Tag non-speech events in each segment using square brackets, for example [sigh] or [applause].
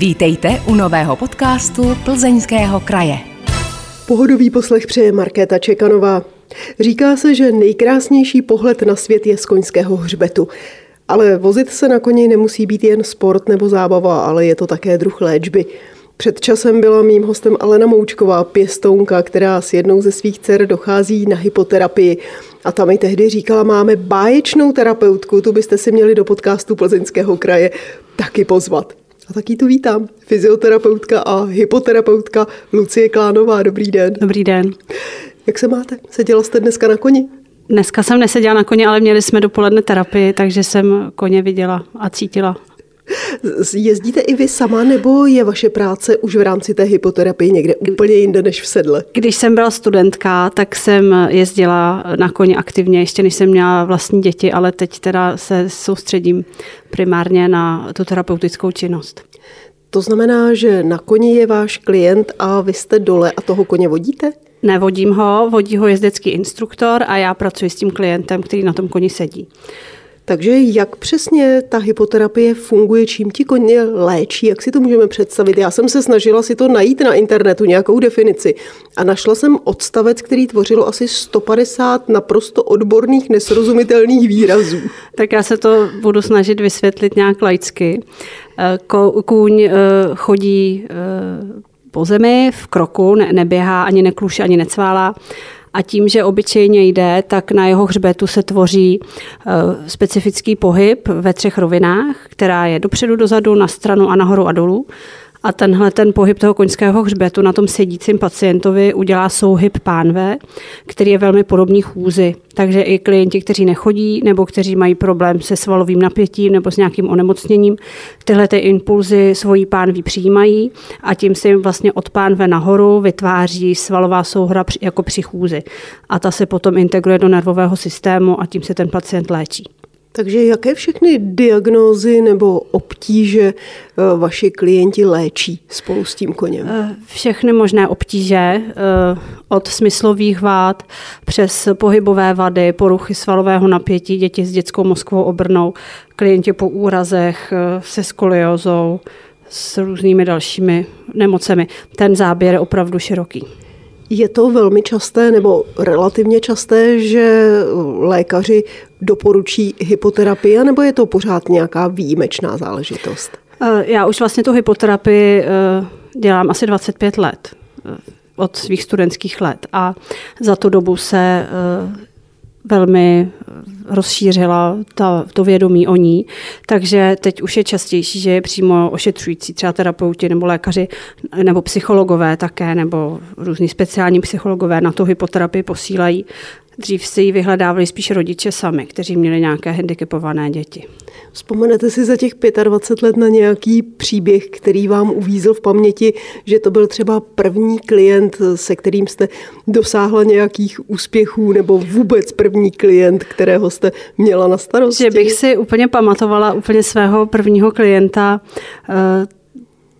Vítejte u nového podcastu Plzeňského kraje. Pohodový poslech přeje Markéta Čekanová. Říká se, že nejkrásnější pohled na svět je z koňského hřbetu. Ale vozit se na koni nemusí být jen sport nebo zábava, ale je to také druh léčby. Před časem byla mým hostem Alena Moučková, pěstounka, která s jednou ze svých dcer dochází na hypoterapii. A ta mi tehdy říkala, máme báječnou terapeutku, tu byste si měli do podcastu Plzeňského kraje taky pozvat. A taky tu vítám, fyzioterapeutka a hypoterapeutka Lucie Klánová. Dobrý den. Dobrý den. Jak se máte? Seděla jste dneska na koni? Dneska jsem neseděla na koni, ale měli jsme dopoledne terapii, takže jsem koně viděla a cítila. Jezdíte i vy sama, nebo je vaše práce už v rámci té hypoterapie někde úplně jinde než v sedle? Když jsem byla studentka, tak jsem jezdila na koni aktivně, ještě než jsem měla vlastní děti, ale teď teda se soustředím primárně na tu terapeutickou činnost. To znamená, že na koni je váš klient a vy jste dole a toho koně vodíte? Nevodím ho, vodí ho jezdecký instruktor a já pracuji s tím klientem, který na tom koni sedí. Takže jak přesně ta hypoterapie funguje, čím ti koně léčí, jak si to můžeme představit? Já jsem se snažila si to najít na internetu, nějakou definici a našla jsem odstavec, který tvořilo asi 150 naprosto odborných, nesrozumitelných výrazů. Tak já se to budu snažit vysvětlit nějak laicky. Eh, kůň eh, chodí eh, po zemi v kroku, neběhá, ani nekluše, ani necválá a tím, že obyčejně jde, tak na jeho hřbetu se tvoří eh, specifický pohyb ve třech rovinách, která je dopředu, dozadu, na stranu a nahoru a dolů. A tenhle ten pohyb toho koňského hřbetu na tom sedícím pacientovi udělá souhyb pánve, který je velmi podobný chůzi. Takže i klienti, kteří nechodí nebo kteří mají problém se svalovým napětím nebo s nějakým onemocněním, tyhle ty impulzy svojí pánví přijímají a tím se jim vlastně od pánve nahoru vytváří svalová souhra jako při chůzi. A ta se potom integruje do nervového systému a tím se ten pacient léčí. Takže jaké všechny diagnózy nebo obtíže eh, vaši klienti léčí spolu s tím koněm? Eh, všechny možné obtíže, eh, od smyslových vád přes pohybové vady, poruchy svalového napětí, děti s dětskou mozkovou obrnou, klienti po úrazech se skoliozou, s různými dalšími nemocemi. Ten záběr je opravdu široký. Je to velmi časté nebo relativně časté, že lékaři doporučí hypoterapii, nebo je to pořád nějaká výjimečná záležitost? Eh, já už vlastně tu hypoterapii eh, dělám asi 25 let eh, od svých studentských let a za tu dobu se velmi rozšířila ta, to vědomí o ní, takže teď už je častější, že je přímo ošetřující, třeba terapeuti nebo lékaři nebo psychologové také, nebo různí speciální psychologové na tu hypoterapii posílají. Dřív si ji vyhledávali spíš rodiče sami, kteří měli nějaké handicapované děti. Vzpomenete si za těch 25 let na nějaký příběh, který vám uvízl v paměti, že to byl třeba první klient, se kterým jste dosáhla nějakých úspěchů, nebo vůbec první klient, kterého jste měla na starosti? Že bych si úplně pamatovala úplně svého prvního klienta, eh,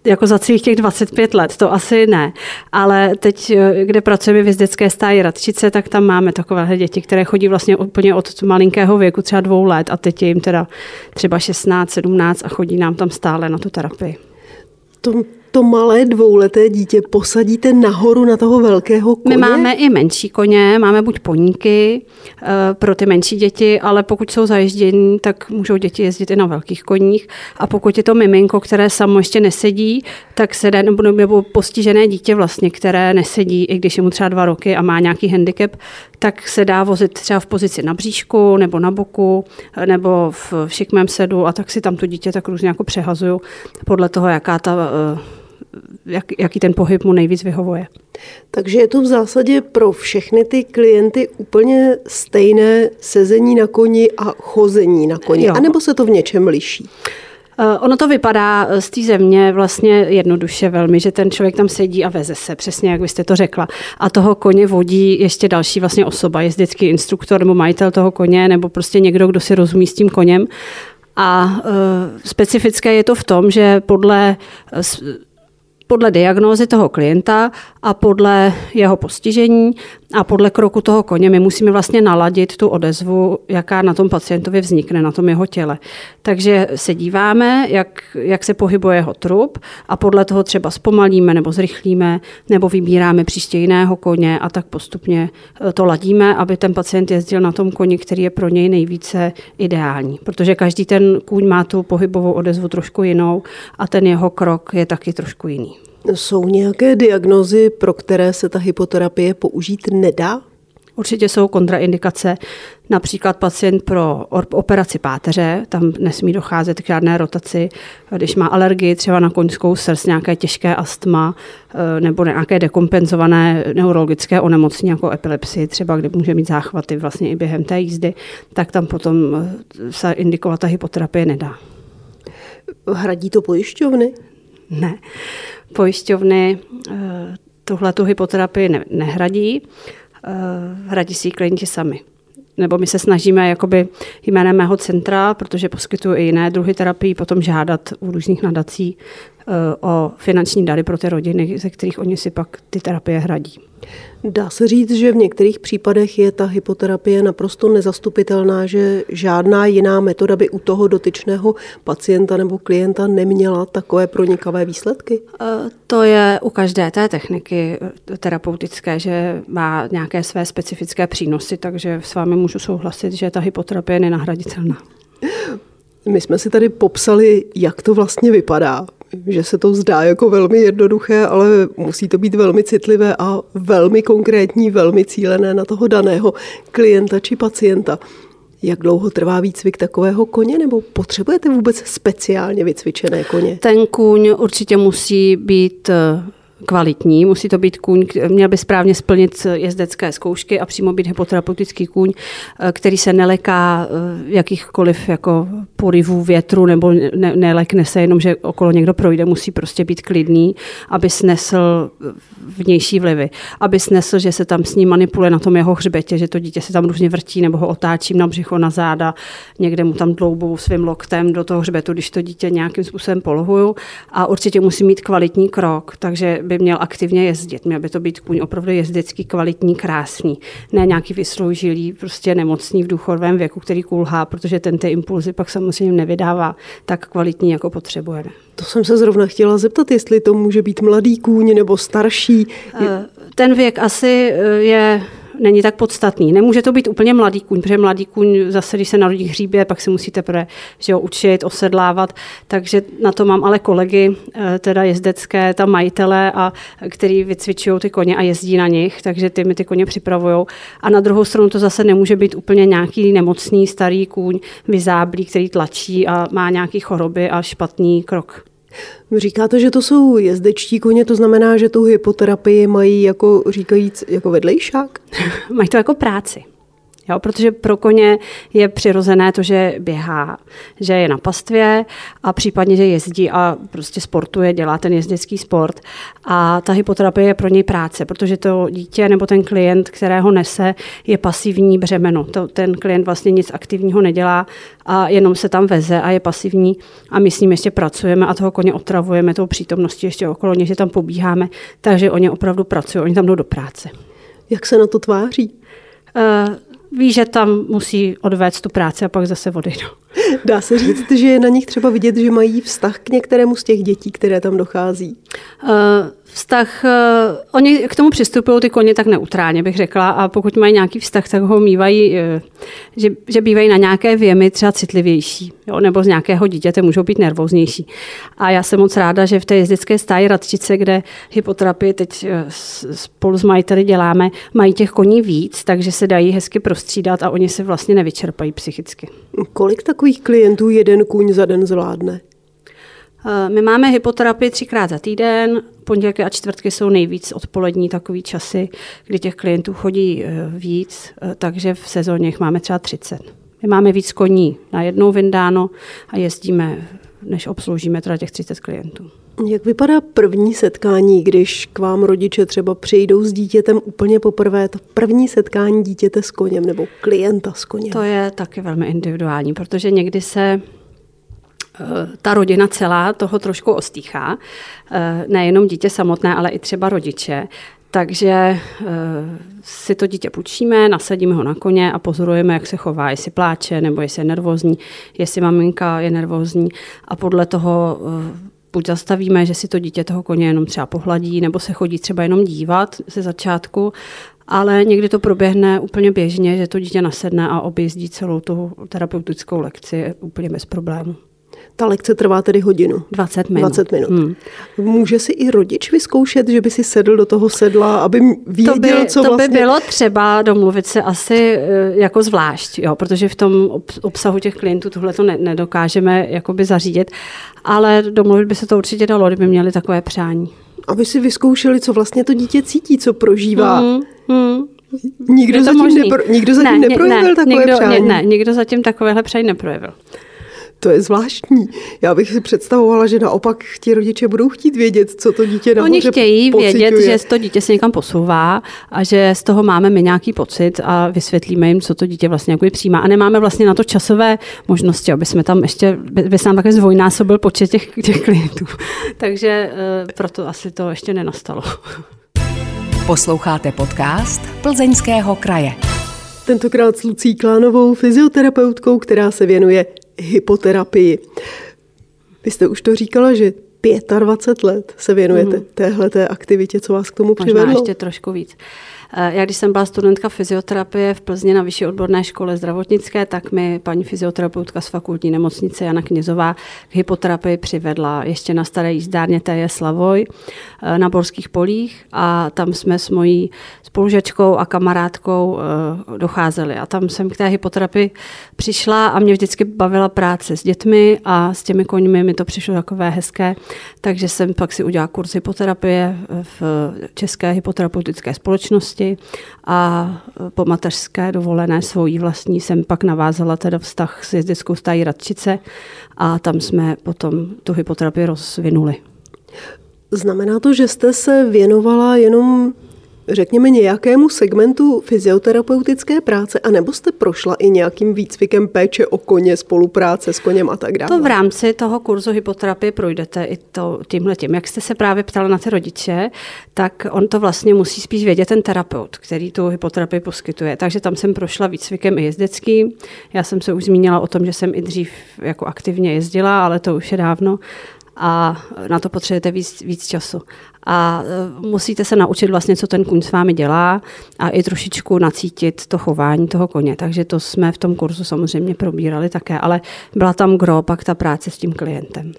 jako za celých těch 25 let, to asi ne. Ale teď, eh, kde pracujeme v jezdecké stáji Radčice, tak tam máme takové děti, které chodí vlastně úplně od malinkého věku, třeba dvou let a teď je jim teda třeba 16, 17 a chodí nám tam stále na tu terapii. To to malé dvouleté dítě posadíte nahoru na toho velkého koně? My máme i menší koně, máme buď poníky eh, pro ty menší děti, ale pokud jsou zaježdění, tak můžou děti jezdit i na velkých koních. A pokud je to miminko, které samo ještě nesedí, tak se dá, nebo, nebo postižené dítě vlastně, které nesedí, i když je mu třeba dva roky a má nějaký handicap, tak se dá vozit třeba v pozici na bříšku nebo na boku nebo v šikmém sedu a tak si tam to dítě tak různě jako přehazuju podle toho, jaká ta eh, jak, jaký ten pohyb mu nejvíc vyhovuje. Takže je to v zásadě pro všechny ty klienty úplně stejné sezení na koni a chození na koni, jo. anebo se to v něčem liší? Eh, ono to vypadá z té země vlastně jednoduše velmi, že ten člověk tam sedí a veze se, přesně jak byste to řekla. A toho koně vodí ještě další vlastně osoba, jezdecký instruktor nebo majitel toho koně, nebo prostě někdo, kdo si rozumí s tím koněm. A e, specifické je to v tom, že podle podle diagnózy toho klienta a podle jeho postižení A podle kroku toho koně my musíme vlastně naladit tu odezvu, jaká na tom pacientovi vznikne, na tom jeho těle. Takže se díváme, jak, jak se pohybuje jeho trup a podle toho třeba zpomalíme nebo zrychlíme, nebo vybíráme příště jiného koně a tak postupně eh, to ladíme, aby ten pacient jezdil na tom koni, který je pro něj nejvíce ideální. Protože každý ten kůň má tu pohybovou odezvu trošku jinou a ten jeho krok je taky trošku jiný. Jsou nějaké diagnozy, pro které se ta hypoterapie použít nedá? Určitě jsou kontraindikace, například pacient pro operaci páteře, tam nesmí docházet k žádné rotaci, když má alergii třeba na koňskou srst, nějaké těžké astma eh, nebo nějaké dekompenzované neurologické onemocnění jako epilepsii, třeba kde může mít záchvaty vlastně i během té jízdy, tak tam potom eh, se indikovat ta hypoterapie nedá. Hradí to pojišťovny? Ne. Pojišťovny eh, tuhle tu hypoterapii ne, nehradí, eh, hradí si ji klienti sami. Nebo my se snažíme jakoby jménem mého centra, protože poskytuju i jiné druhy terapii, potom žádat u různých nadací o finanční dary pro ty rodiny, ze kterých oni si pak ty terapie hradí. Dá se říct, že v některých případech je ta hypoterapie naprosto nezastupitelná, že žádná jiná metoda by u toho dotyčného pacienta nebo klienta neměla takové pronikavé výsledky? Eh, to je u každé té techniky eh, terapeutické, že má nějaké své specifické přínosy, takže s vámi můžu souhlasit, že ta hypoterapie je nenahraditelná. My jsme si tady popsali, jak to vlastně vypadá že se to zdá jako velmi jednoduché, ale musí to být velmi citlivé a velmi konkrétní, velmi cílené na toho daného klienta či pacienta. Jak dlouho trvá výcvik takového koně, nebo potřebujete vůbec speciálně vycvičené koně? Ten kůň určitě musí být kvalitní, musí to být kůň, měl by správně splnit jezdecké zkoušky a přímo být hypoterapeutický kůň, eh, který se neleká eh, jakýchkoliv jako porivů větru nebo ne, nelekne se jenom, že okolo někdo projde, musí prostě být klidný, aby snesl vnější vlivy, aby snesl, že se tam s ním manipuluje na tom jeho hřbetě, že to dítě se tam různě vrtí nebo ho otáčím na břicho, na záda, někde mu tam dloubou svým loktem do toho hřbetu, když to dítě nějakým způsobem polohuju a určitě musí mít kvalitní krok, takže by měl aktivně jezdit. Měl by to být kůň opravdu jezdecký, kvalitní, krásný. Ne nějaký vysloužilý, prostě nemocný v důchodovém věku, který kulhá, protože ten ty impulzy pak samozřejmě nevydává tak kvalitní, jako potřebujeme. To jsem se zrovna chtěla zeptat, jestli to může být mladý kůň nebo starší. Eh, ten věk asi eh, je není tak podstatný. Nemůže to být úplně mladý kůň, protože mladý kůň zase, když se narodí hříbě, pak se musíte prvé, že ho učit, osedlávat, takže na to mám ale kolegy, eh, teda jezdecké, tam majitele, a který vycvičují ty koně a jezdí na nich, takže ty mi ty koně připravují. A na druhou stranu to zase nemůže být úplně nějaký nemocný starý kůň, vyzáblý, který tlačí a má nějaký choroby a špatný krok. Říkáte, že to jsou jezdečtí koně, to znamená, že tu hypoterapii mají jako říkajíc jako vedlejšák? [laughs] mají to jako práci. Jo, protože pro koně je přirozené to, že běhá, že je na pastvě a případně, že jezdí a prostě sportuje, dělá ten jezdecký sport. A ta hypoterapie je pro něj práce, protože to dítě nebo ten klient, kterého nese, je pasivní břemeno. To, ten klient vlastně nic aktivního nedělá a jenom se tam veze a je pasivní a my s ním ještě pracujeme a toho koně otravujeme tou přítomností ještě okolo něj, že tam pobíháme, takže oni opravdu pracují, oni tam jdou do práce. Jak se na to tváří? Uh, ví, že tam musí odvést tu práci a pak zase odejdou. [laughs] Dá se říct, že je na nich třeba vidět, že mají vztah k některému z těch dětí, které tam dochází? Uh, vztah, uh, oni k tomu přistupují ty koně tak neutrálně, bych řekla, a pokud mají nějaký vztah, tak ho mývají, uh, že, že bývají na nějaké věmy třeba citlivější, jo, nebo z nějakého dítěte můžou být nervóznější. A já jsem moc ráda, že v té jezdecké stáji Radčice, kde hypoterapii teď spolu s majiteli děláme, mají těch koní víc, takže se dají hezky prostřídat a oni se vlastně nevyčerpají psychicky. Kolik takových klientů jeden kůň za den zvládne? Eh, my máme hypoterapii třikrát za týden, pondělky a čtvrtky jsou nejvíc odpolední takový časy, kdy těch klientů chodí eh, víc, eh, takže v sezóně jich máme třeba 30. My máme víc koní na jednou vyndáno a jezdíme, než obsloužíme teda těch 30 klientů. Jak vypadá první setkání, když k vám rodiče třeba přijdou s dítětem úplně poprvé, to první setkání dítěte s koněm nebo klienta s koněm? To je taky velmi individuální, protože někdy se eh, ta rodina celá toho trošku ostýchá, eh, nejenom dítě samotné, ale i třeba rodiče. Takže e, si to dítě půjčíme, nasadíme ho na koně a pozorujeme, jak se chová, jestli pláče nebo jestli je nervózní, jestli maminka je nervózní a podle toho buď zastavíme, že si to dítě toho koně jenom třeba pohladí, nebo se chodí třeba jenom dívat ze začátku, ale někdy to proběhne úplně běžně, že to dítě nasedne a objezdí celou tu terapeutickou lekci úplně bez problému. Ta lekce trvá tedy hodinu. 20 minut. 20 minut. Hmm. Může si i rodič vyzkoušet, že by si sedl do toho sedla, aby věděl, to by, co to vlastně... by bylo třeba domluvit se asi eh, jako zvlášť, jo, protože v tom obsahu těch klientů tohle to nedokážeme jakoby zařídit, ale domluvit by se to určitě dalo, kdyby měli takové přání. Aby si vyzkoušeli, co vlastně to dítě cítí, co prožívá. Hmm. Hmm. Nikdo zatím, nepro, nikdo zatím ne, neprojevil ne, takové nikdo, přání? Ne, nikdo zatím takovéhle přání neprojevil. To je zvláštní. Já bych si představovala, že naopak ti rodiče budou chtít vědět, co to dítě nahoře Oni chtějí pociťuje. vědět, že to dítě se někam posouvá a že z toho máme my nějaký pocit a vysvětlíme jim, co to dítě vlastně jako přijímá. A nemáme vlastně na to časové možnosti, aby jsme tam ještě, by se nám také zdvojnásobil počet těch, těch klientů. [laughs] Takže e, proto asi to ještě nenastalo. Posloucháte podcast Plzeňského kraje. Tentokrát s Lucí Klánovou, fyzioterapeutkou, která se věnuje hypoterapii. Vy jste už to říkala, že 25 let se věnujete mm. téhleté aktivitě, co vás k tomu přivedlo? Možná ještě trošku víc. Eh, já když jsem byla studentka fyzioterapie v Plzni na vyšší odborné škole zdravotnické, tak mi paní fyzioterapeutka z fakultní nemocnice Jana Knězová k hypoterapii přivedla ještě na staré jízdárně T.J. Slavoj eh, na Borských polích a tam jsme s mojí spolužačkou a kamarádkou eh, docházeli. A tam jsem k té hypoterapii přišla a mě vždycky bavila práce s dětmi a s těmi koňmi mi to přišlo takové hezké, takže jsem pak si udělala kurz hypoterapie v České hypoterapeutické společnosti a po mateřské dovolené svojí vlastní jsem pak navázala teda vztah s jezdeckou stájí Radčice a tam jsme potom tu hypoterapii rozvinuli. Znamená to, že jste se věnovala jenom řekněme, nějakému segmentu fyzioterapeutické práce, anebo jste prošla i nějakým výcvikem péče o koně, spolupráce s koněm a tak dále? To v rámci toho kurzu hypoterapie projdete i to, tímhle tím. Jak jste se právě ptala na ty rodiče, tak on to vlastně musí spíš vědět ten terapeut, který tu hypoterapii poskytuje. Takže tam jsem prošla výcvikem i jezdecký. Já jsem se už zmínila o tom, že jsem i dřív jako aktivně jezdila, ale to už je dávno a na to potřebujete víc, víc času. A e, musíte se naučit vlastně, co ten kuň s vámi dělá a i trošičku nacítit to chování toho koně. Takže to jsme v tom kurzu samozřejmě probírali také, ale byla tam gro, pak ta práce s tím klientem.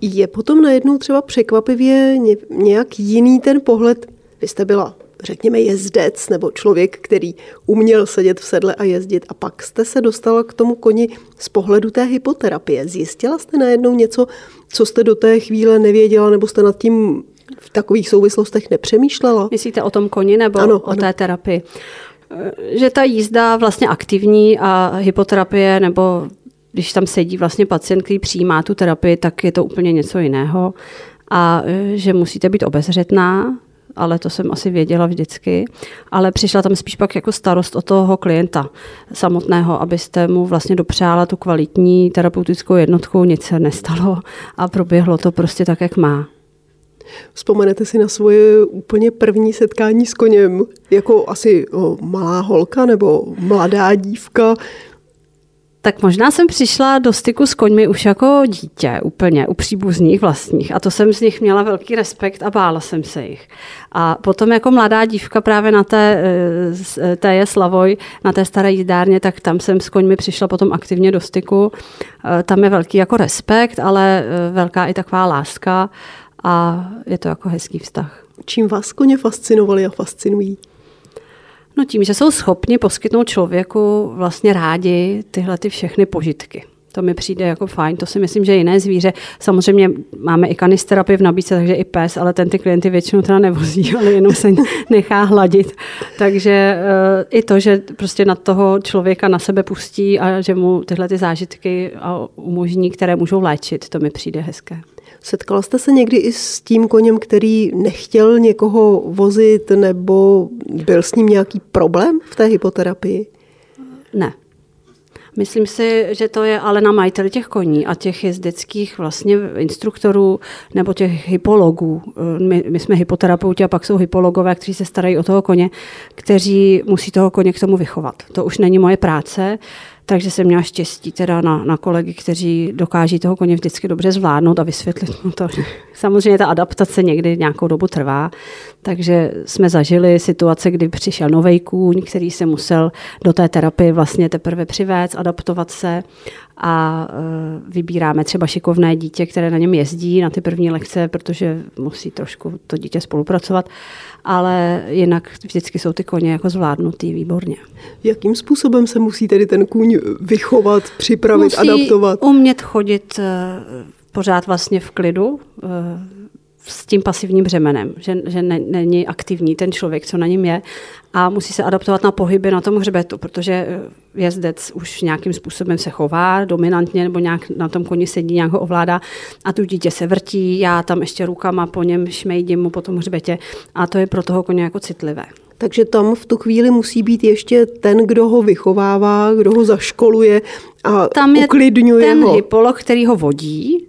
Je potom najednou třeba překvapivě nějak jiný ten pohled? Vy jste byla řekněme, jezdec nebo člověk, který uměl sedět v sedle a jezdit a pak jste se dostala k tomu koni z pohledu té hypoterapie. Zjistila jste najednou něco, co jste do té chvíle nevěděla nebo jste nad tím v takových souvislostech nepřemýšlela? Myslíte o tom koni nebo ano, o ano. té terapii? Že ta jízda vlastně aktivní a hypoterapie nebo když tam sedí vlastně pacient, který přijímá tu terapii, tak je to úplně něco jiného. A že musíte být obezřetná, ale to jsem asi věděla vždycky. Ale přišla tam spíš pak jako starost o toho klienta samotného, abyste mu vlastně dopřála tu kvalitní terapeutickou jednotku, nic se nestalo a proběhlo to prostě tak, jak má. Vzpomenete si na svoje úplně první setkání s koněm, jako asi o, malá holka nebo mladá dívka, tak možná jsem přišla do styku s koňmi už jako dítě, úplně u příbuzných vlastních. A to jsem z nich měla velký respekt a bála jsem se jich. A potom jako mladá dívka právě na té, eh, té je Slavoj, na té staré jízdárně, tak tam jsem s koňmi přišla potom aktivně do styku. Eh, tam je velký jako respekt, ale velká i taková láska a je to jako hezký vztah. Čím vás koně fascinovali a fascinují? No tím, že jsou schopni poskytnout člověku vlastně rádi tyhle ty všechny požitky. To mi přijde jako fajn, to si myslím, že jiné zvíře. Samozřejmě máme i kanisterapii v nabídce, takže i pes, ale ten ty klienty většinou teda nevozí, [laughs] ale jenom se nechá hladit. Takže uh, i to, že prostě na toho člověka na sebe pustí a že mu tyhle ty zážitky umožní, které můžou léčit, to mi přijde hezké. Setkala jste se někdy i s tím koněm, který nechtěl někoho vozit, nebo byl s ním nějaký problém v té hypoterapii? Ne. Myslím si, že to je ale na majiteli těch koní a těch jezdeckých vlastně instruktorů nebo těch hypologů. My, my jsme hypoterapeuti a pak jsou hypologové, kteří se starají o toho koně, kteří musí toho koně k tomu vychovat. To už není moje práce. Takže jsem měla štěstí teda na, na kolegy, kteří dokáží toho koně vždycky dobře zvládnout a vysvětlit mu to. [laughs] Samozřejmě ta adaptace někdy nějakou dobu trvá, takže jsme zažili situace, kdy přišel nový kůň, který se musel do té terapie vlastně teprve přivést, adaptovat se a e, vybíráme třeba šikovné dítě, které na něm jezdí na ty první lekce, protože musí trošku to dítě spolupracovat, ale jinak vždycky jsou ty koně jako zvládnutý výborně. Jakým způsobem se musí tedy ten kůň vychovat, připravit, musí adaptovat? umět chodit e, pořád vlastně v klidu, e, s tím pasivním břemenem, že, že ne, není aktivní ten člověk, co na něm je a musí se adaptovat na pohyby na tom hřbetu, protože eh, jezdec už nějakým způsobem se chová dominantně nebo nějak na tom koni sedí, nějak ho ovládá a tu dítě se vrtí, já tam ještě rukama po něm šmejdím mu po tom hřbetě a to je pro toho koně jako citlivé. Takže tam v tu chvíli musí být ještě ten, kdo ho vychovává, kdo ho zaškoluje a tam je uklidňuje ten ho. hypolog, který ho vodí,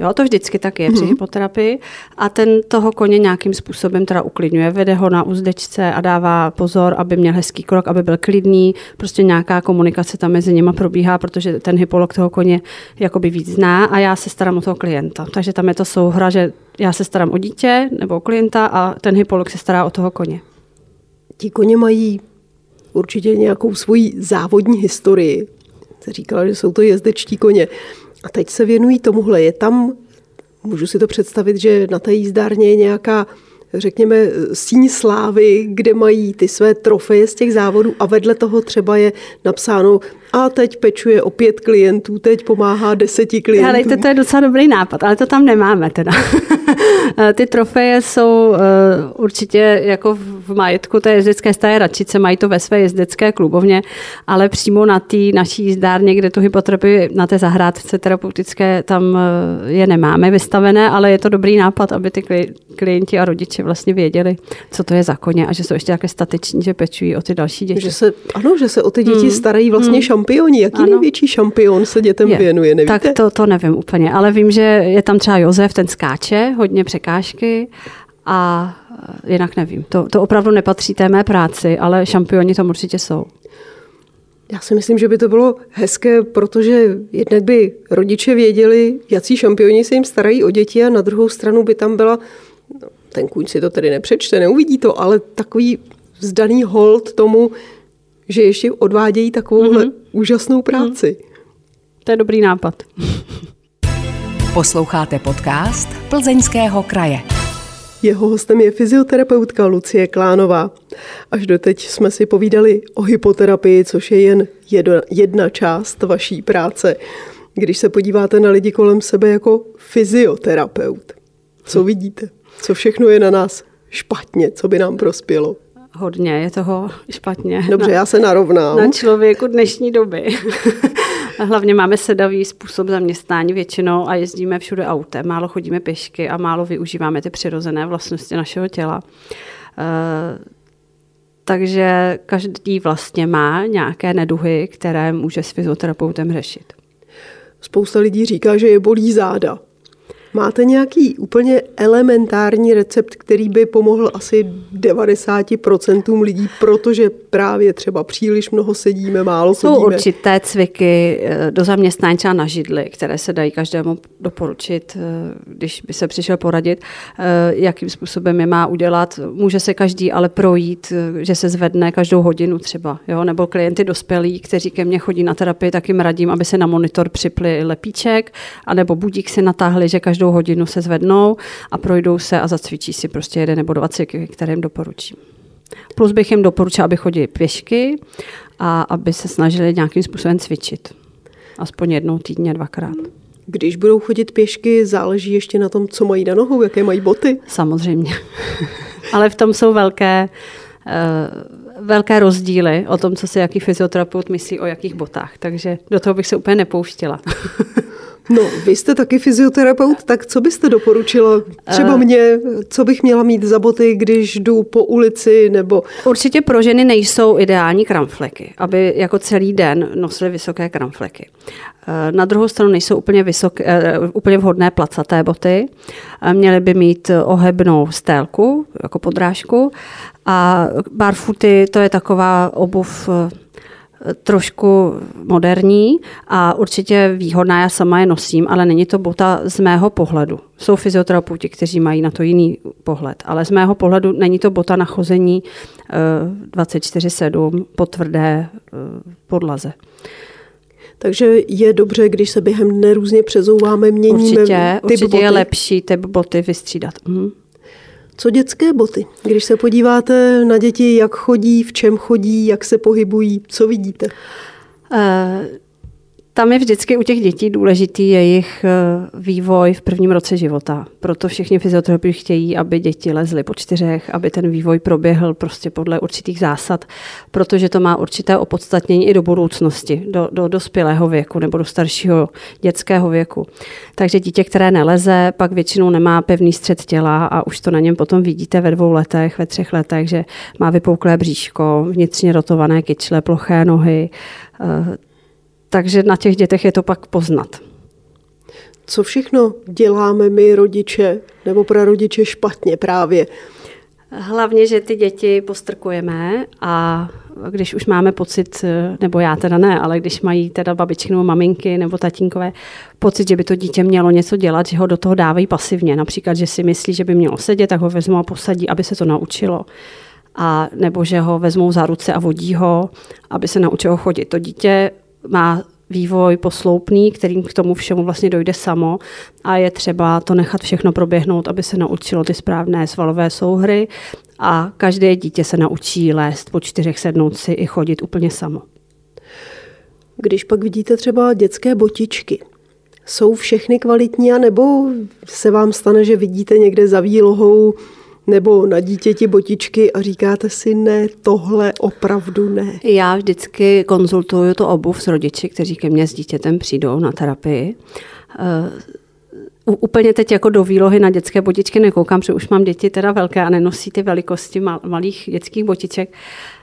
Jo, to vždycky tak je mm-hmm. při mhm. hypoterapii. A ten toho koně nějakým způsobem teda uklidňuje, vede ho na úzdečce a dává pozor, aby měl hezký krok, aby byl klidný. Prostě nějaká komunikace tam mezi nimi probíhá, protože ten hypolog toho koně jakoby víc zná a já se starám o toho klienta. Takže tam je to souhra, že já se starám o dítě nebo o klienta a ten hypolog se stará o toho koně. Ti koně mají určitě nějakou svoji závodní historii. Jste říkala, že jsou to jezdečtí koně. A teď se věnují tomuhle. Je tam, můžu si to představit, že na té jízdárně je nějaká řekněme, síň slávy, kde mají ty své trofeje z těch závodů a vedle toho třeba je napsáno a teď pečuje o pět klientů, teď pomáhá deseti klientů. Ale to, to je docela dobrý nápad, ale to tam nemáme teda. [laughs] Ty trofeje jsou uh, určitě jako v majetku té jezdecké stáje Radčice, mají to ve své jezdecké klubovně, ale přímo na té naší jízdárně, kde tu hypoterapii na té zahrádce terapeutické, tam uh, je nemáme vystavené, ale je to dobrý nápad, aby ty klienti a rodiče vlastně věděli, co to je za koně a že jsou ještě také stateční, že pečují o ty další děti. Že se, ano, že se o ty děti hmm. starají vlastně hmm šampioni. Jaký ano. největší šampion se dětem je. věnuje, nevíte? Tak to, to nevím úplně, ale vím, že je tam třeba Josef, ten skáče, hodně překážky a jinak nevím. To, to opravdu nepatří té mé práci, ale šampioni tam určitě jsou. Já si myslím, že by to bylo hezké, protože jednak by rodiče věděli, jaký šampioni se jim starají o děti a na druhou stranu by tam byla, no, ten kůň si to tedy nepřečte, neuvidí to, ale takový vzdaný hold tomu, že ještě odvádějí takovou mm-hmm. úžasnou práci. Mm. To je dobrý nápad. [laughs] Posloucháte podcast Plzeňského kraje. Jeho hostem je fyzioterapeutka Lucie Klánová. Až doteď jsme si povídali o hypoterapii, což je jen jedna část vaší práce. Když se podíváte na lidi kolem sebe jako fyzioterapeut, co vidíte? Co všechno je na nás špatně, co by nám prospělo? Hodně, je toho špatně. Dobře, na, já se narovnám. Na člověku dnešní doby. [laughs] Hlavně máme sedavý způsob zaměstnání většinou a jezdíme všude autem, málo chodíme pěšky a málo využíváme ty přirozené vlastnosti našeho těla. Uh, takže každý vlastně má nějaké neduhy, které může s fyzioterapeutem řešit. Spousta lidí říká, že je bolí záda. Máte nějaký úplně elementární recept, který by pomohl asi 90% lidí, protože právě třeba příliš mnoho sedíme, málo Jsou chodíme? určité cviky eh, do zaměstnání třeba na židli, které se dají každému doporučit, eh, když by se přišel poradit, eh, jakým způsobem je má udělat. Může se každý ale projít, že se zvedne každou hodinu třeba, jo? nebo klienty dospělí, kteří ke mně chodí na terapii, tak jim radím, aby se na monitor připli lepíček, anebo budík si natáhli, že každý každou hodinu se zvednou a projdou se a zacvičí si prostě jeden nebo dva cviky, které jim doporučím. Plus bych jim doporučila, aby chodili pěšky a aby se snažili nějakým způsobem cvičit. Aspoň jednou týdně, dvakrát. Když budou chodit pěšky, záleží ještě na tom, co mají na nohou, jaké mají boty? Samozřejmě. [laughs] Ale v tom jsou velké, uh, velké rozdíly o tom, co si jaký fyzioterapeut myslí o jakých botách. Takže do toho bych se úplně nepouštila. [laughs] No, vy jste taky fyzioterapeut, tak co byste doporučila třeba mě, co bych měla mít za boty, když jdu po ulici nebo... Určitě pro ženy nejsou ideální kramfleky, aby jako celý den nosily vysoké kramfleky. Na druhou stranu nejsou úplně, vysoké, úplně vhodné placaté boty. Měly by mít ohebnou stélku, jako podrážku. A barfuty, to je taková obuv trošku moderní a určitě výhodná, já sama je nosím, ale není to bota z mého pohledu. Jsou fyzioterapeuti, kteří mají na to jiný pohled, ale z mého pohledu není to bota na chození 24-7 po tvrdé podlaze. Takže je dobře, když se během dne různě přezouváme, měníme Určitě, typ určitě boty. je lepší typ boty vystřídat. Mhm. Co dětské boty? Když se podíváte na děti, jak chodí, v čem chodí, jak se pohybují, co vidíte? Uh, tam je vždycky u těch dětí důležitý jejich eh, vývoj v prvním roce života. Proto všichni fyzioterapeuti chtějí, aby děti lezly po čtyřech, aby ten vývoj proběhl prostě podle určitých zásad, protože to má určité opodstatnění i do budoucnosti, do, do dospělého věku nebo do staršího dětského věku. Takže dítě, které neleze, pak většinou nemá pevný střed těla a už to na něm potom vidíte ve dvou letech, ve třech letech, že má vypouklé bříško, vnitřně rotované kyčle, ploché nohy, eh, takže na těch dětech je to pak poznat. Co všechno děláme my rodiče nebo prarodiče špatně právě? Hlavně, že ty děti postrkujeme a když už máme pocit, nebo já teda ne, ale když mají teda babičky nebo maminky nebo tatínkové pocit, že by to dítě mělo něco dělat, že ho do toho dávají pasivně. Například, že si myslí, že by mělo sedět, tak ho vezmu a posadí, aby se to naučilo. A nebo že ho vezmou za ruce a vodí ho, aby se naučilo chodit. To dítě má vývoj posloupný, kterým k tomu všemu vlastně dojde samo a je třeba to nechat všechno proběhnout, aby se naučilo ty správné svalové souhry a každé dítě se naučí lézt po čtyřech sednout si i chodit úplně samo. Když pak vidíte třeba dětské botičky, jsou všechny kvalitní, nebo se vám stane, že vidíte někde za výlohou nebo na dítěti botičky a říkáte si, ne, tohle opravdu ne. Já vždycky konzultuju to obuv s rodiči, kteří ke mně s dítětem přijdou na terapii. Uh, úplně teď jako do výlohy na dětské botičky nekoukám, protože už mám děti teda velké a nenosí ty velikosti mal, malých dětských botiček.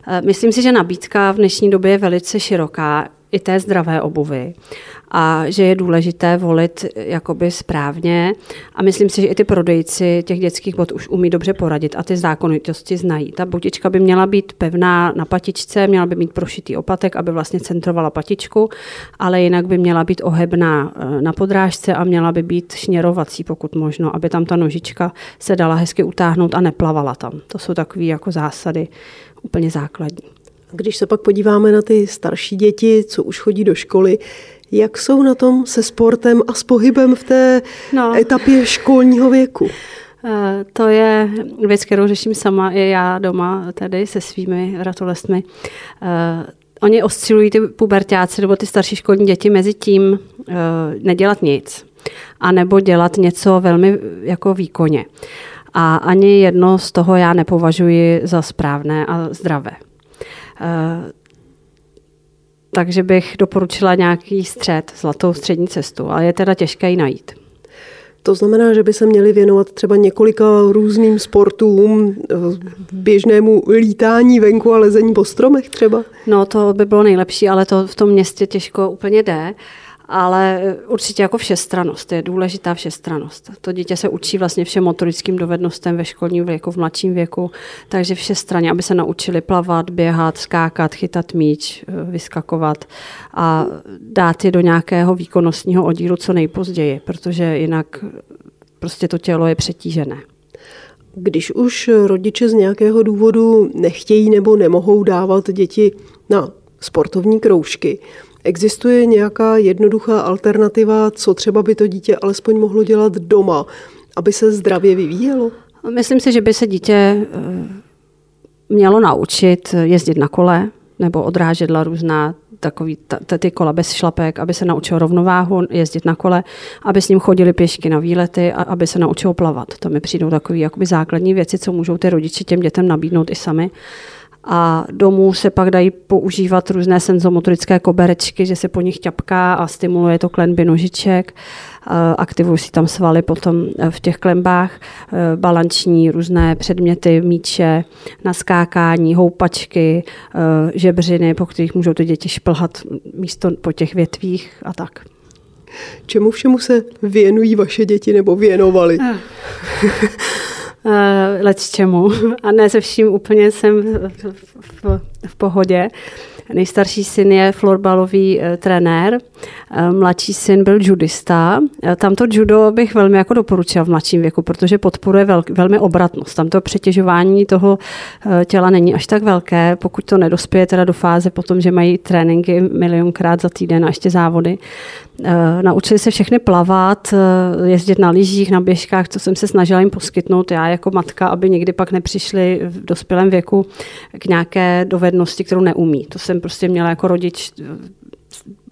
Uh, myslím si, že nabídka v dnešní době je velice široká i té zdravé obuvy a že je důležité volit jakoby správně a myslím si, že i ty prodejci těch dětských bot už umí dobře poradit a ty zákonitosti znají. Ta botička by měla být pevná na patičce, měla by mít prošitý opatek, aby vlastně centrovala patičku, ale jinak by měla být ohebná eh, na podrážce a měla by být šněrovací, pokud možno, aby tam ta nožička se dala hezky utáhnout a neplavala tam. To jsou takové jako zásady úplně základní. Když se pak podíváme na ty starší děti, co už chodí do školy, jak jsou na tom se sportem a s pohybem v té no. etapě školního věku? Eh, to je věc, kterou řeším sama i já doma tady se svými ratolestmi. Uh, oni oscilují ty pubertáci nebo ty starší školní děti mezi tím uh, nedělat nic a nebo dělat něco velmi jako výkonně. A ani jedno z toho já nepovažuji za správné a zdravé. Uh, takže bych doporučila nějaký střed, zlatou střední cestu, ale je teda těžké ji najít. To znamená, že by se měli věnovat třeba několika různým sportům, běžnému lítání venku a lezení po stromech třeba? No to by bylo nejlepší, ale to v tom městě těžko úplně jde. Uh, ale určitě jako všestranost, je důležitá všestranost. To dítě se učí vlastně všem motorickým dovednostem ve školním věku, v mladším věku, takže všestraně, aby se naučili plavat, běhat, skákat, chytat míč, eh, vyskakovat a dát je do nějakého výkonnostního oddílu co nejpozději, protože jinak prostě to tělo je přetížené. Když už rodiče z nějakého důvodu nechtějí nebo nemohou dávat děti na sportovní kroužky, Existuje nějaká jednoduchá alternativa, co třeba by to dítě alespoň mohlo dělat doma, aby se zdravě vyvíjelo? Myslím si, že by se dítě eh, mělo naučit jezdit na kole nebo odrážedla různá takový ty kola bez šlapek, aby se naučil rovnováhu, jezdit na kole, aby s ním chodili pěšky na výlety a aby se naučil plavat. To mi přijdou takové základní věci, co můžou ty rodiče těm dětem nabídnout i sami a domů se pak dají používat různé senzomotorické koberečky, že se po nich ťapká a stimuluje to klenby nožiček. Aktivují si tam svaly potom v těch klembách, balanční různé předměty, míče, naskákání, houpačky, žebřiny, po kterých můžou ty děti šplhat místo po těch větvích a tak. Čemu všemu se věnují vaše děti nebo věnovali? [laughs] Uh, let čemu. [laughs] A ne se vším úplně jsem v, v, v pohodě. Nejstarší syn je florbalový e, trenér, e, mladší syn byl judista. E, tamto judo bych velmi jako doporučila v mladším věku, protože podporuje vel, velmi obratnost. Tamto přetěžování toho těla není až tak velké, pokud to nedospěje teda do fáze potom, že mají tréninky milionkrát za týden a ještě závody. Naučili se všechny plavat, jezdit na lyžích, na běžkách, co jsem se snažila jim poskytnout já jako matka, aby někdy pak nepřišli v dospělém věku k nějaké dovednosti, kterou neumí. To jsem prostě měla jako rodič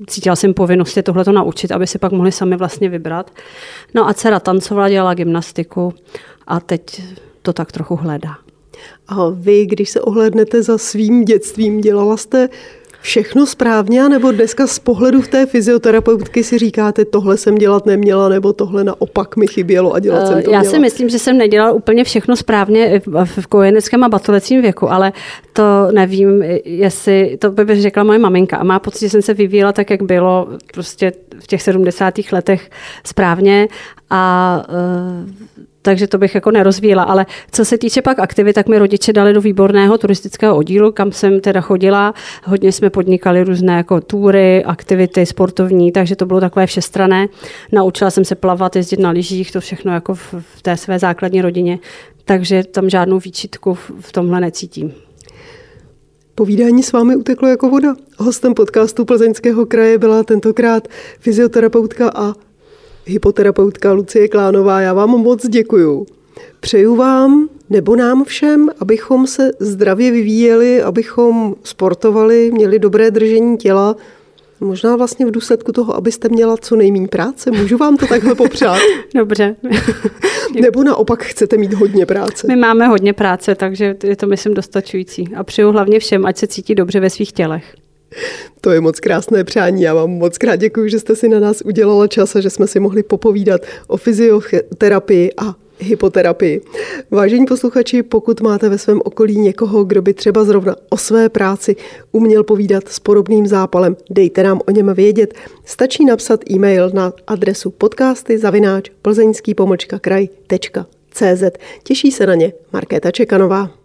cítila jsem povinnost tohle to naučit, aby si pak mohli sami vlastně vybrat. No a dcera tancovala, dělala gymnastiku a teď to tak trochu hledá. A vy, když se ohlednete za svým dětstvím, dělala jste všechno správně, nebo dneska z pohledu v té fyzioterapeutky si říkáte, tohle jsem dělat neměla, nebo tohle naopak mi chybělo a dělat jsem to Já měla. si myslím, že jsem nedělala úplně všechno správně v kojeneckém a batolecím věku, ale to nevím, jestli, to by řekla moje maminka. A má pocit, že jsem se vyvíjela tak, jak bylo prostě v těch 70. letech správně a takže to bych jako nerozvíjela. Ale co se týče pak aktivit, tak mi rodiče dali do výborného turistického oddílu, kam jsem teda chodila. Hodně jsme podnikali různé jako túry, aktivity sportovní, takže to bylo takové všestrané. Naučila jsem se plavat, jezdit na lyžích, to všechno jako v, v té své základní rodině. Takže tam žádnou výčitku v tomhle necítím. Povídání s vámi uteklo jako voda. Hostem podcastu Plzeňského kraje byla tentokrát fyzioterapeutka a hypoterapeutka Lucie Klánová. Já vám moc děkuju. Přeju vám nebo nám všem, abychom se zdravě vyvíjeli, abychom sportovali, měli dobré držení těla, Možná vlastně v důsledku toho, abyste měla co nejméně práce. Můžu vám to takhle popřát? [laughs] Dobře. [laughs] Nebo naopak chcete mít hodně práce? My máme hodně práce, takže je to, myslím, dostačující. A přeju hlavně všem, ať se cítí dobře ve svých tělech. To je moc krásné přání. Já vám moc krát děkuji, že jste si na nás udělala čas a že jsme si mohli popovídat o fyzioterapii a hypoterapii. Vážení posluchači, pokud máte ve svém okolí někoho, kdo by třeba zrovna o své práci uměl povídat s podobným zápalem, dejte nám o něm vědět. Stačí napsat e-mail na adresu podcasty zavináč plzeňský pomlčka kraj.cz. Těší se na ně Markéta Čekanová.